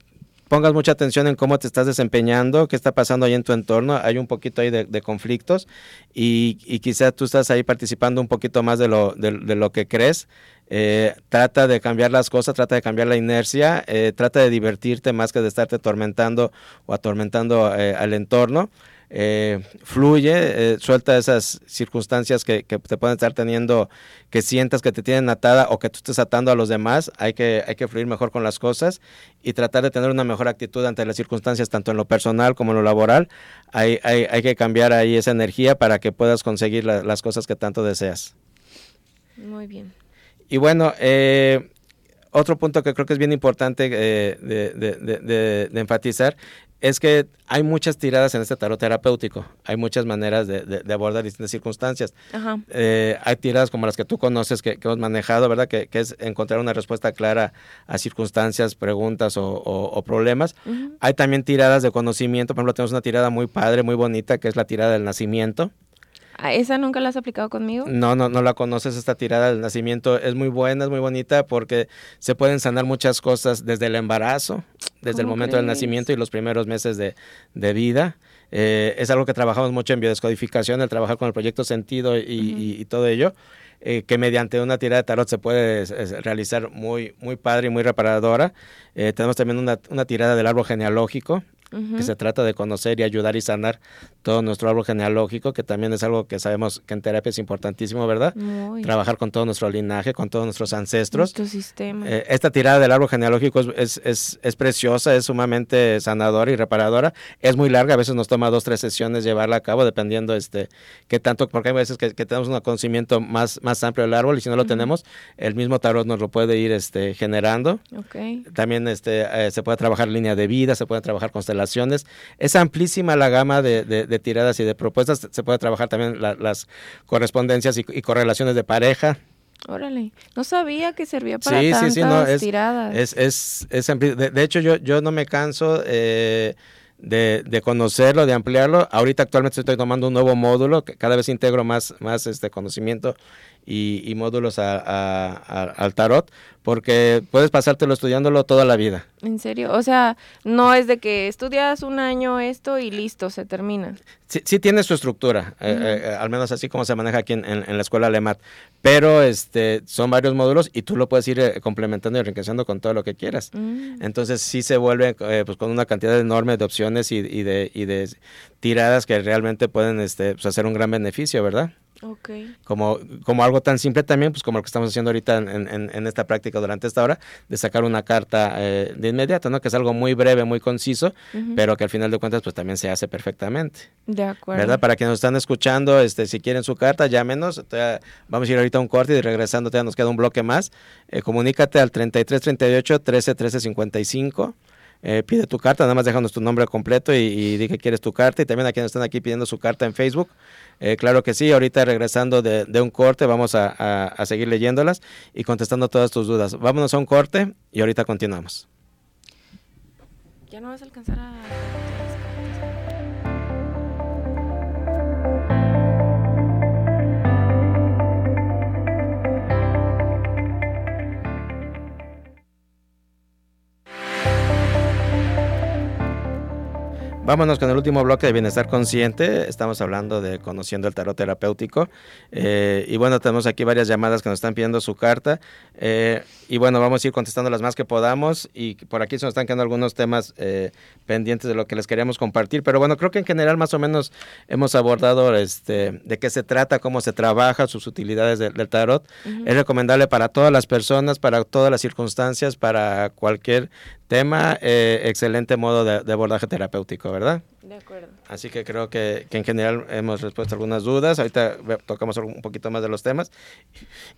pongas mucha atención en cómo te estás desempeñando, qué está pasando ahí en tu entorno. Hay un poquito ahí de, conflictos y, y quizás tú estás ahí participando un poquito más de lo, de, lo que crees. Eh, trata de cambiar las cosas, trata de cambiar la inercia, eh, trata de divertirte más que de estarte atormentando o atormentando eh, al entorno eh, fluye, eh, suelta esas circunstancias que, te pueden estar teniendo, que sientas que te tienen atada o que tú estés atando a los demás, hay que, hay que fluir mejor con las cosas y tratar de tener una mejor actitud ante las circunstancias, tanto en lo personal como en lo laboral. Hay, hay, hay que cambiar ahí esa energía para que puedas conseguir las cosas que tanto deseas. Muy bien. Y bueno, eh, otro punto que creo que es bien importante eh, de, enfatizar es que hay muchas tiradas en este tarot terapéutico, hay muchas maneras de, abordar distintas circunstancias. Eh, hay tiradas como las que tú conoces, que, hemos manejado, ¿verdad? Que, es encontrar una respuesta clara a circunstancias, preguntas o, problemas. Hay también tiradas de conocimiento, por ejemplo, tenemos una tirada muy padre, muy bonita, que es la tirada del nacimiento. ¿A esa nunca la has aplicado conmigo? No, no, no la conoces esta tirada del nacimiento. Es muy buena, es muy bonita porque se pueden sanar muchas cosas desde el embarazo, desde el momento del nacimiento y los primeros meses de, vida. Eh, es algo que trabajamos mucho en biodescodificación, el trabajar con el proyecto sentido y, todo ello. Eh, que mediante una tirada de tarot se puede realizar muy, muy padre y muy reparadora. Eh, tenemos también una, una tirada del árbol genealógico, que se trata de conocer y ayudar y sanar todo nuestro árbol genealógico, que también es algo que sabemos que en terapia es importantísimo, ¿verdad? Trabajar con todo nuestro linaje, con todos nuestros ancestros. sistema. Eh, esta tirada del árbol genealógico es, es, es, preciosa, es sumamente sanadora y reparadora. Es muy larga, a veces nos toma dos, tres sesiones llevarla a cabo, dependiendo este qué tanto, porque hay veces que, tenemos un conocimiento más, más amplio del árbol y si no lo tenemos, el mismo tarot nos lo puede ir este, generando. También este, eh, se puede trabajar línea de vida, se puede trabajar constelaciones. Es amplísima la gama de de, tiradas y de propuestas. Se puede trabajar también las correspondencias y, correlaciones de pareja. Órale, no sabía que servía para tantas tiradas. Es, es, es de, hecho, yo, yo no me canso eh, de, de, conocerlo, de ampliarlo. Ahorita actualmente estoy tomando un nuevo módulo, que cada vez integro más, más este conocimiento y, módulos al tarot, porque puedes pasártelo estudiándolo toda la vida. ¿En serio? O sea, no es de que estudias un año esto y listo, se termina. Sí, sí tiene su estructura, eh, eh, al menos así como se maneja aquí en, la escuela Alemat, pero este, son varios módulos y tú lo puedes ir eh, complementando y enriqueciendo con todo lo que quieras. Mm. Entonces sí se vuelve pues, con una cantidad enorme de opciones y, de, y de tiradas que realmente pueden este, pues, hacer un gran beneficio, ¿verdad? Como, como algo tan simple también, pues como lo que estamos haciendo ahorita en, esta práctica durante esta hora, de sacar una carta eh, de inmediato, ¿no? Que es algo muy breve, muy conciso, pero que al final de cuentas pues también se hace perfectamente. De acuerdo. ¿Verdad? Para quienes nos están escuchando, este, si quieren su carta, llámenos. vamos a ir ahorita a un corte y regresando todavía nos queda un bloque más. Eh, comunícate al 3338 13 13 55 eh, pide tu carta, nada más déjanos tu nombre completo y, y que quieres tu carta. Y también a quienes están aquí pidiendo su carta en Facebook, eh, claro que sí, ahorita regresando de, un corte vamos a, a seguir leyéndolas y contestando todas tus dudas. Vámonos a un corte y ahorita continuamos. Ya no vas a alcanzar a... Vámonos con el último bloque de bienestar consciente. Estamos hablando de conociendo el tarot terapéutico. Eh, y bueno, tenemos aquí varias llamadas que nos están pidiendo su carta. Eh, y bueno, vamos a ir contestando las más que podamos. Y por aquí se nos están quedando algunos temas eh, pendientes de lo que les queríamos compartir. Pero bueno, creo que en general más o menos hemos abordado este, de qué se trata, cómo se trabaja, sus utilidades del tarot. Es recomendable para todas las personas, para todas las circunstancias, para cualquier tema, eh, excelente modo de, abordaje terapéutico, ¿verdad? De acuerdo. Así que creo que, en general hemos respuesto algunas dudas. Ahorita tocamos un poquito más de los temas.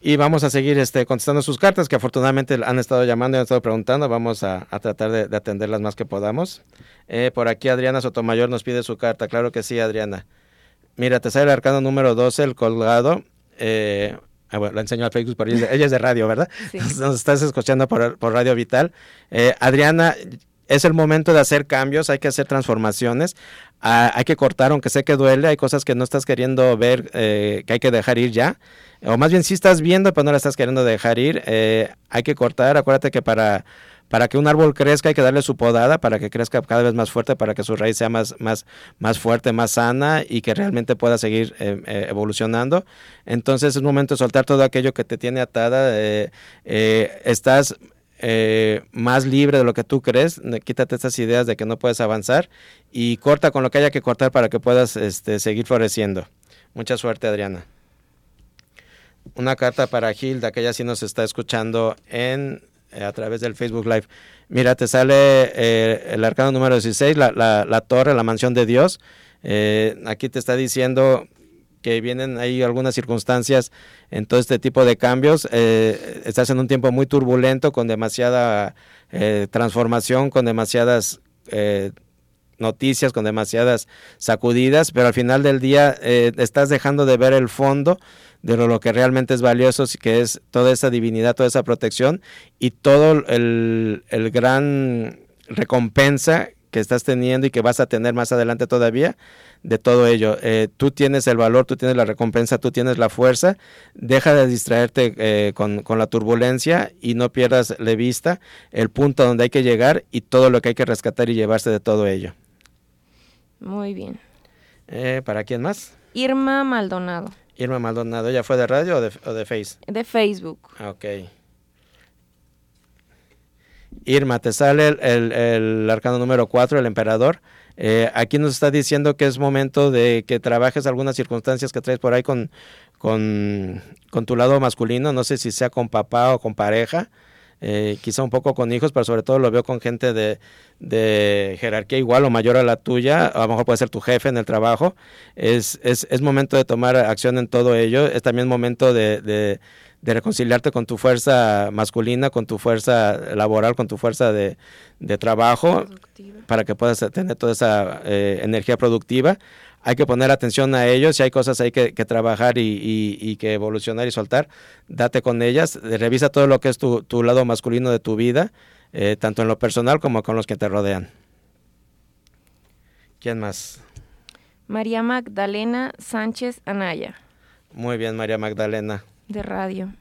Y vamos a seguir este, contestando sus cartas, que afortunadamente han estado llamando y han estado preguntando. Vamos a, tratar de, atenderlas más que podamos. Eh, por aquí Adriana Sotomayor nos pide su carta. Claro que sí, Adriana. Mira, te sale el arcano número 12, el colgado. Eh, Ah, bueno, la enseño al Facebook, por ella, es de radio, ¿verdad? Sí. Nos estás escuchando por, Radio Vital. Eh, Adriana, es el momento de hacer cambios, hay que hacer transformaciones, ah, hay que cortar, aunque sé que duele, hay cosas que no estás queriendo ver, eh, que hay que dejar ir ya. O más bien sí estás viendo, pero no la estás queriendo dejar ir. Eh, hay que cortar, acuérdate que para para que un árbol crezca hay que darle su podada para que crezca cada vez más fuerte, para que su raíz sea más, más, más fuerte, más sana y que realmente pueda seguir eh, eh, evolucionando. Entonces es momento de soltar todo aquello que te tiene atada. Eh, estás más libre de lo que tú crees, quítate estas ideas de que no puedes avanzar y corta con lo que haya que cortar para que puedas este, seguir floreciendo. Mucha suerte, Adriana. Una carta para Gilda, que ella sí nos está escuchando en eh, a través del Facebook Live. Mira, te sale eh, el arcano número 16, la, la, torre, la mansión de Dios. Eh, aquí te está diciendo que vienen ahí algunas circunstancias en todo este tipo de cambios. estás en un tiempo muy turbulento, con demasiada transformación, con demasiadas noticias, con demasiadas sacudidas, pero al final del día estás dejando de ver el fondo de lo, que realmente es valioso, que es toda esa divinidad, toda esa protección y todo el, gran recompensa que estás teniendo y que vas a tener más adelante todavía de todo ello. Eh, tú tienes el valor, tú tienes la recompensa, tú tienes la fuerza. Deja de distraerte eh, con, la turbulencia y no pierdas de vista el punto donde hay que llegar y todo lo que hay que rescatar y llevarse de todo ello. Muy bien. Eh, ¿Para quién más? Irma Maldonado. Irma Maldonado, ¿ya fue de radio o de, o de Face? De Facebook. Ah, ok. Irma, te sale el, el, arcano número 4, el emperador. Eh, aquí nos está diciendo que es momento de que trabajes algunas circunstancias que traes por ahí con, con, con tu lado masculino, no sé si sea con papá o con pareja, eh, quizá un poco con hijos, pero sobre todo lo veo con gente de, de, jerarquía igual o mayor a la tuya, a lo mejor puede ser tu jefe en el trabajo, es, es, es momento de tomar acción en todo ello, es también momento de, de, de, reconciliarte con tu fuerza masculina, con tu fuerza laboral, con tu fuerza de, trabajo, para que puedas tener toda esa eh, energía productiva hay que poner atención a ellos, si hay cosas hay que, trabajar y, que evolucionar y soltar, date con ellas, revisa todo lo que es tu, lado masculino de tu vida, eh, tanto en lo personal como con los que te rodean. ¿Quién más? María Magdalena Sánchez Anaya. Muy bien, María Magdalena. De radio.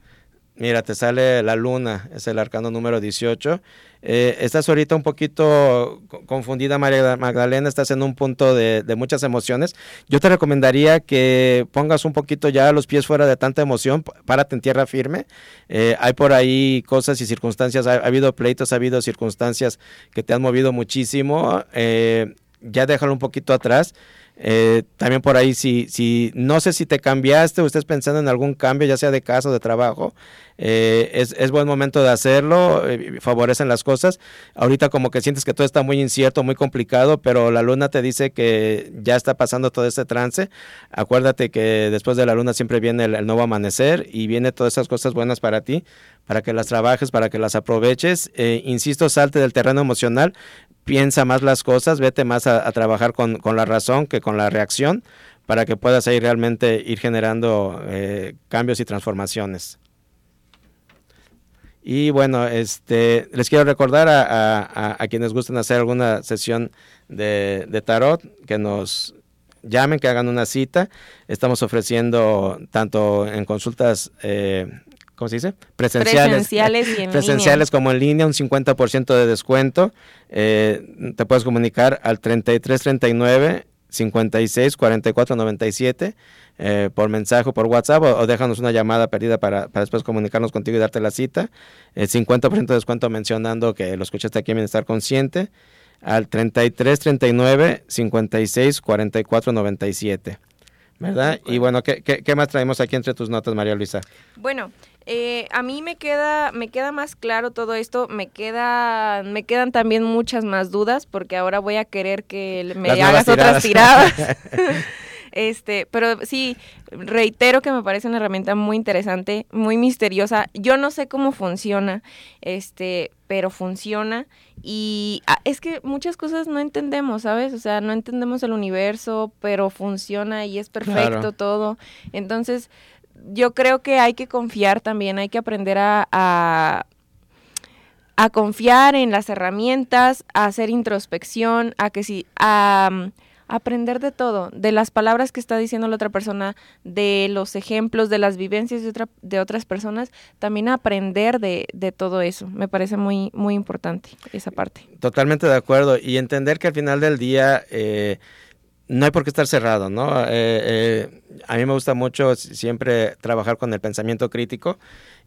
Mira, te sale la luna, es el arcano número 18. Eh, estás ahorita un poquito confundida, María Magdalena, estás en un punto de, muchas emociones. Yo te recomendaría que pongas un poquito ya los pies fuera de tanta emoción, párate en tierra firme. Eh, hay por ahí cosas y circunstancias, ha, habido pleitos, ha habido circunstancias que te han movido muchísimo. Eh, ya déjalo un poquito atrás. Eh, también por ahí, si, si no sé si te cambiaste o estés pensando en algún cambio, ya sea de casa o de trabajo, eh, es, es, buen momento de hacerlo, eh, favorecen las cosas. Ahorita como que sientes que todo está muy incierto, muy complicado, pero la luna te dice que ya está pasando todo este trance. Acuérdate que después de la luna siempre viene el, nuevo amanecer y viene todas esas cosas buenas para ti, para que las trabajes, para que las aproveches. insisto, salte del terreno emocional, piensa más las cosas, vete más a, trabajar con, la razón que con la reacción para que puedas ahí realmente ir generando eh, cambios y transformaciones. Y bueno, este, les quiero recordar a, quienes gusten hacer alguna sesión de, tarot que nos llamen, que hagan una cita. Estamos ofreciendo tanto en consultas eh, ¿cómo se dice? Presenciales. Presenciales, como en línea, un 50% de descuento. Eh, te puedes comunicar al 3339 56 44 97 por mensaje o por WhatsApp o, déjanos una llamada perdida para, después comunicarnos contigo y darte la cita. El 50% de descuento mencionando que lo escuchaste aquí en Bienestar Consciente al 33 39 56 44 97. ¿Verdad? Y bueno, ¿qué, ¿qué, qué, más traemos aquí entre tus notas, María Luisa? Bueno, eh, a mí me queda, me queda más claro todo esto, me queda, me quedan también muchas más dudas, porque ahora voy a querer que me hagas otras tiradas. Este, pero sí, reitero que me parece una herramienta muy interesante, muy misteriosa. Yo no sé cómo funciona, este, pero funciona. Y ah, es que muchas cosas no entendemos, ¿sabes? O sea, no entendemos el universo, pero funciona y es perfecto todo. Entonces, yo creo que hay que confiar también, hay que aprender a, a, confiar en las herramientas, a hacer introspección, a que si, a, aprender de todo, de las palabras que está diciendo la otra persona, de los ejemplos, de las vivencias de, otra, de otras personas, también aprender de, de, todo eso. Me parece muy, muy importante esa parte. Totalmente de acuerdo. Y entender que al final del día... Eh, no hay por qué estar cerrado, ¿no? Eh, eh, a mí me gusta mucho siempre trabajar con el pensamiento crítico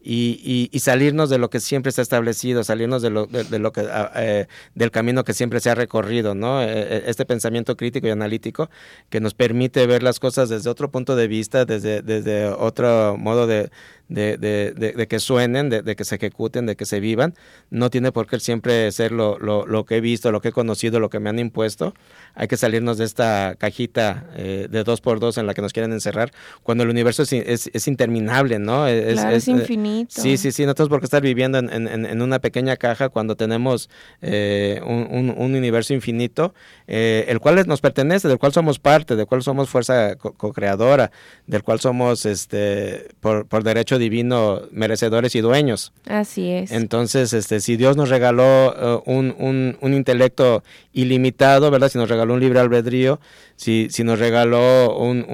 y, salirnos de lo que siempre está establecido, salirnos de lo, de, lo que, ah, eh, del camino que siempre se ha recorrido, ¿no? este pensamiento crítico y analítico que nos permite ver las cosas desde otro punto de vista, desde, desde otro modo de, de, de, de, que suenen, de, que se ejecuten, de que se vivan. No tiene por qué siempre ser lo, lo, lo, que he visto, lo que he conocido, lo que me han impuesto. Hay que salirnos de esta cajita eh, de dos por dos en la que nos quieren encerrar, cuando el universo es, es, es interminable, ¿no? Es, es, eh, infinito. sí, sí, sí. No tenemos por qué estar viviendo en, en, en una pequeña caja cuando tenemos eh, un, un, universo infinito, el cual nos pertenece, del cual somos parte, del cual somos fuerza co-creadora, del cual somos, este, por, por derecho divino merecedores y dueños. Así es. Entonces, este, si Dios nos regaló uh, un, un, un, intelecto ilimitado, ¿verdad? Si nos regaló un libre albedrío, si, si nos regaló un,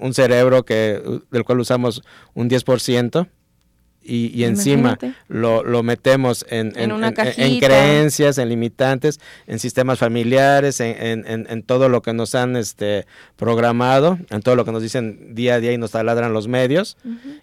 un cerebro que, del cual usamos un 10%, y, y encima lo, lo, metemos en, en, en, creencias, en limitantes, en sistemas familiares, en, todo lo que nos han este, programado, en todo lo que nos dicen día a día y nos taladran los medios,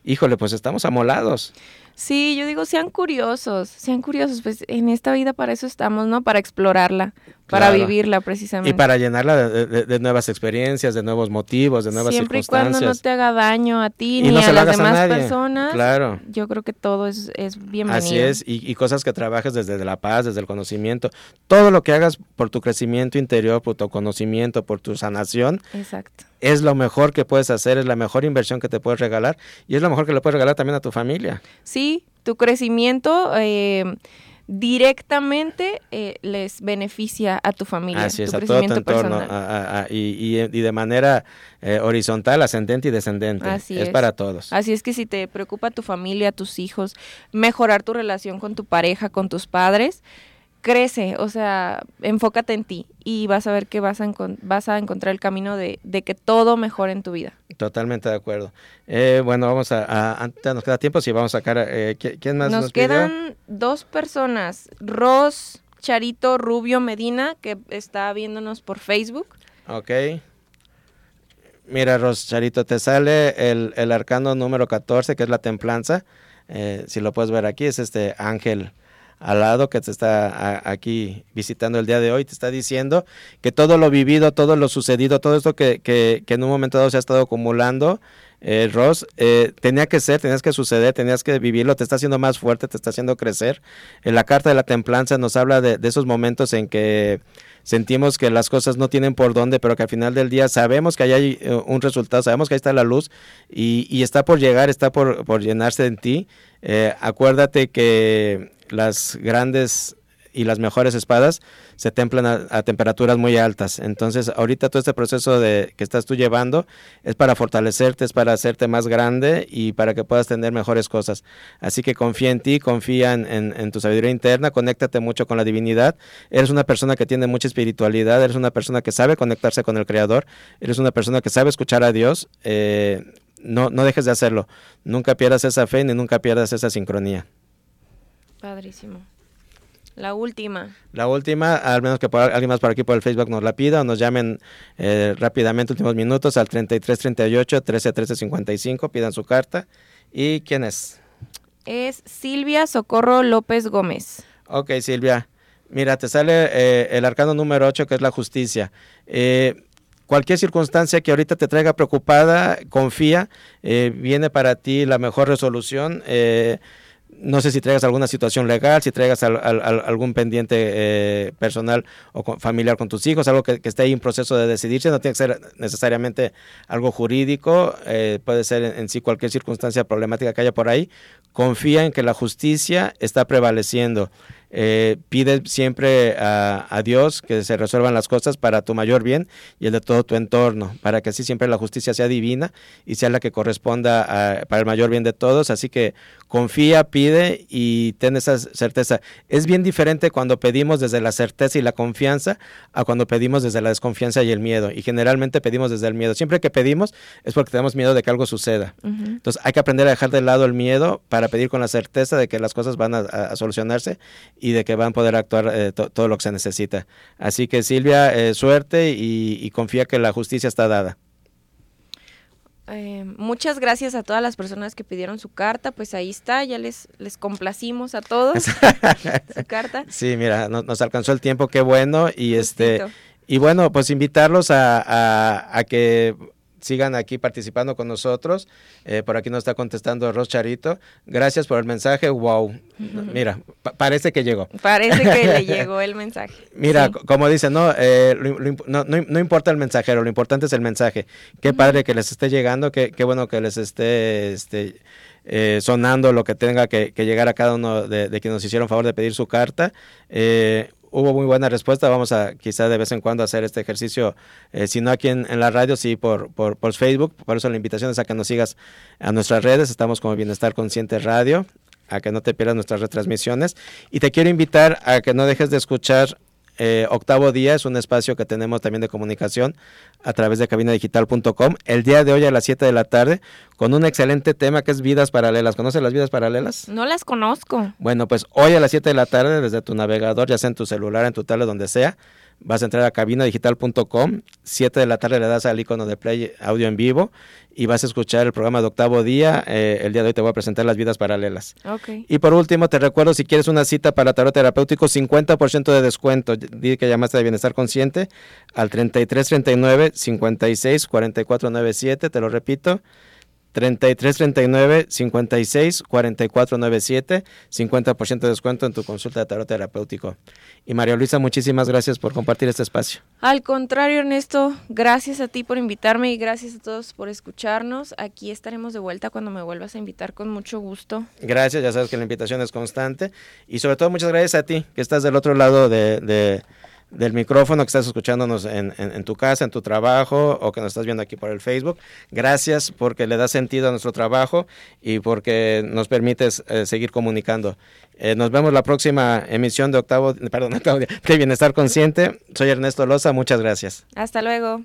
híjole, pues estamos amolados. Sí, yo digo, sean curiosos, sean curiosos, pues en esta vida para eso estamos, ¿no? Para explorarla, para vivirla precisamente. Y para llenarla de, nuevas experiencias, de nuevos motivos, de nuevas Siempre circunstancias. Siempre y cuando no te haga daño a ti ni a las demás personas. Claro. Yo creo que todo es, es bienvenido. Así es, y, y, cosas que trabajes desde la paz, desde el conocimiento. Todo lo que hagas por tu crecimiento interior, por tu conocimiento, por tu sanación. Exacto es lo mejor que puedes hacer, es la mejor inversión que te puedes regalar y es lo mejor que le puedes regalar también a tu familia. Sí, tu crecimiento eh, directamente eh, les beneficia a tu familia. Así es, a todo tu entorno y, de manera eh, horizontal, ascendente y descendente. Así es, es para todos. Así es que si te preocupa tu familia, tus hijos, mejorar tu relación con tu pareja, con tus padres, crece, o sea, enfócate en ti y vas a ver que vas a, vas a encontrar el camino de, que todo mejore en tu vida. Totalmente de acuerdo. Eh, bueno, vamos a, antes nos queda tiempo, si vamos a sacar, eh, ¿quién más nos, nos quedan dos personas, Ros, Charito, Rubio, Medina, que está viéndonos por Facebook. Ok. Mira, Ros, Charito, te sale el, el arcano número 14, que es la templanza. Eh, si lo puedes ver aquí, es este ángel al lado que te está aquí visitando el día de hoy, te está diciendo que todo lo vivido, todo lo sucedido, todo esto que, que, en un momento dado se ha estado acumulando, eh, Ross, eh, tenía que ser, tenías que suceder, tenías que vivirlo, te está haciendo más fuerte, te está haciendo crecer. En la carta de la templanza nos habla de, esos momentos en que sentimos que las cosas no tienen por dónde, pero que al final del día sabemos que hay eh, un resultado, sabemos que ahí está la luz y, y está por llegar, está por, por llenarse en ti. Eh, acuérdate que las grandes y las mejores espadas se templan a, temperaturas muy altas. Entonces, ahorita todo este proceso de, que estás tú llevando es para fortalecerte, es para hacerte más grande y para que puedas tener mejores cosas. Así que confía en ti, confía en, tu sabiduría interna, conéctate mucho con la divinidad. Eres una persona que tiene mucha espiritualidad, eres una persona que sabe conectarse con el Creador, eres una persona que sabe escuchar a Dios. Eh, no, no dejes de hacerlo. Nunca pierdas esa fe ni nunca pierdas esa sincronía. Padrísimo. La última. La última, al menos que por, alguien más por aquí por el Facebook nos la pida o nos llamen eh, rápidamente, últimos minutos, al 3338 131355, pidan su carta. ¿Y quién es? Es Silvia Socorro López Gómez. Ok, Silvia. Mira, te sale eh, el arcano número 8, que es la justicia. Eh, cualquier circunstancia que ahorita te traiga preocupada, confía, viene para ti la mejor resolución no sé si traigas alguna situación legal, si traigas algún pendiente eh, personal o familiar con tus hijos, algo que, esté ahí en proceso de decidirse, no tiene que ser necesariamente algo jurídico, eh, puede ser en, sí cualquier circunstancia problemática que haya por ahí. Confía en que la justicia está prevaleciendo. Eh, pide siempre a, Dios que se resuelvan las cosas para tu mayor bien y el de todo tu entorno, para que así siempre la justicia sea divina y sea la que corresponda para el mayor bien de todos. Así que confía, pide y ten esa certeza. Es bien diferente cuando pedimos desde la certeza y la confianza a cuando pedimos desde la desconfianza y el miedo. Y generalmente pedimos desde el miedo. Siempre que pedimos es porque tenemos miedo de que algo suceda. Entonces hay que aprender a dejar de lado el miedo para pedir con la certeza de que las cosas van a solucionarse y de que van a poder actuar eh, todo lo que se necesita. Así que Silvia, eh, suerte y, confía que la justicia está dada. Eh, muchas gracias a todas las personas que pidieron su carta, pues ahí está, ya les, les complacimos a todos su carta. Sí, mira, nos alcanzó el tiempo, qué bueno, y este y bueno, pues invitarlos a, a que sigan aquí participando con nosotros. Eh, por aquí nos está contestando Ros Charito. Gracias por el mensaje. Wow. Mira, parece que llegó. Parece que le llegó el mensaje. Mira, como dice, no, eh, no, no, importa el mensajero, lo importante es el mensaje. Qué padre que les esté llegando, qué, qué bueno que les esté este, eh, sonando lo que tenga que, llegar a cada uno de, de, quienes nos hicieron favor de pedir su carta. Eh, hubo muy buena respuesta. Vamos a quizá de vez en cuando hacer este ejercicio, eh, si no aquí en, la radio, sí por, por, por, Facebook. Por eso la invitación es a que nos sigas a nuestras redes. Estamos como Bienestar Consciente Radio, a que no te pierdas nuestras retransmisiones. Y te quiero invitar a que no dejes de escuchar eh, Octavo Día es un espacio que tenemos también de comunicación a través de cabinadigital.com. El día de hoy a las 7 de la tarde con un excelente tema que es vidas paralelas. ¿Conoces las vidas paralelas? No las conozco. Bueno, pues hoy a las 7 de la tarde desde tu navegador, ya sea en tu celular, en tu tablet, donde sea, vas a entrar a cabinadigital.com, 7 de la tarde le das al icono de play audio en vivo y vas a escuchar el programa de octavo día. Eh, el día de hoy te voy a presentar las vidas paralelas. Y por último, te recuerdo, si quieres una cita para tarot terapéutico, 50% de descuento. Di que llamaste de Bienestar Consciente al 3339 56 44 97, te lo repito. 3339 56 44 97, 50% de descuento en tu consulta de tarot terapéutico. Y María Luisa, muchísimas gracias por compartir este espacio. Al contrario, Ernesto, gracias a ti por invitarme y gracias a todos por escucharnos. Aquí estaremos de vuelta cuando me vuelvas a invitar con mucho gusto. Gracias, ya sabes que la invitación es constante. Y sobre todo, muchas gracias a ti, que estás del otro lado de, de del micrófono que estás escuchándonos en, tu casa, en tu trabajo o que nos estás viendo aquí por el Facebook. Gracias porque le das sentido a nuestro trabajo y porque nos permites eh, seguir comunicando. Eh, nos vemos la próxima emisión de Octavo, perdón, de Bienestar Consciente. Soy Ernesto Loza, muchas gracias. Hasta luego.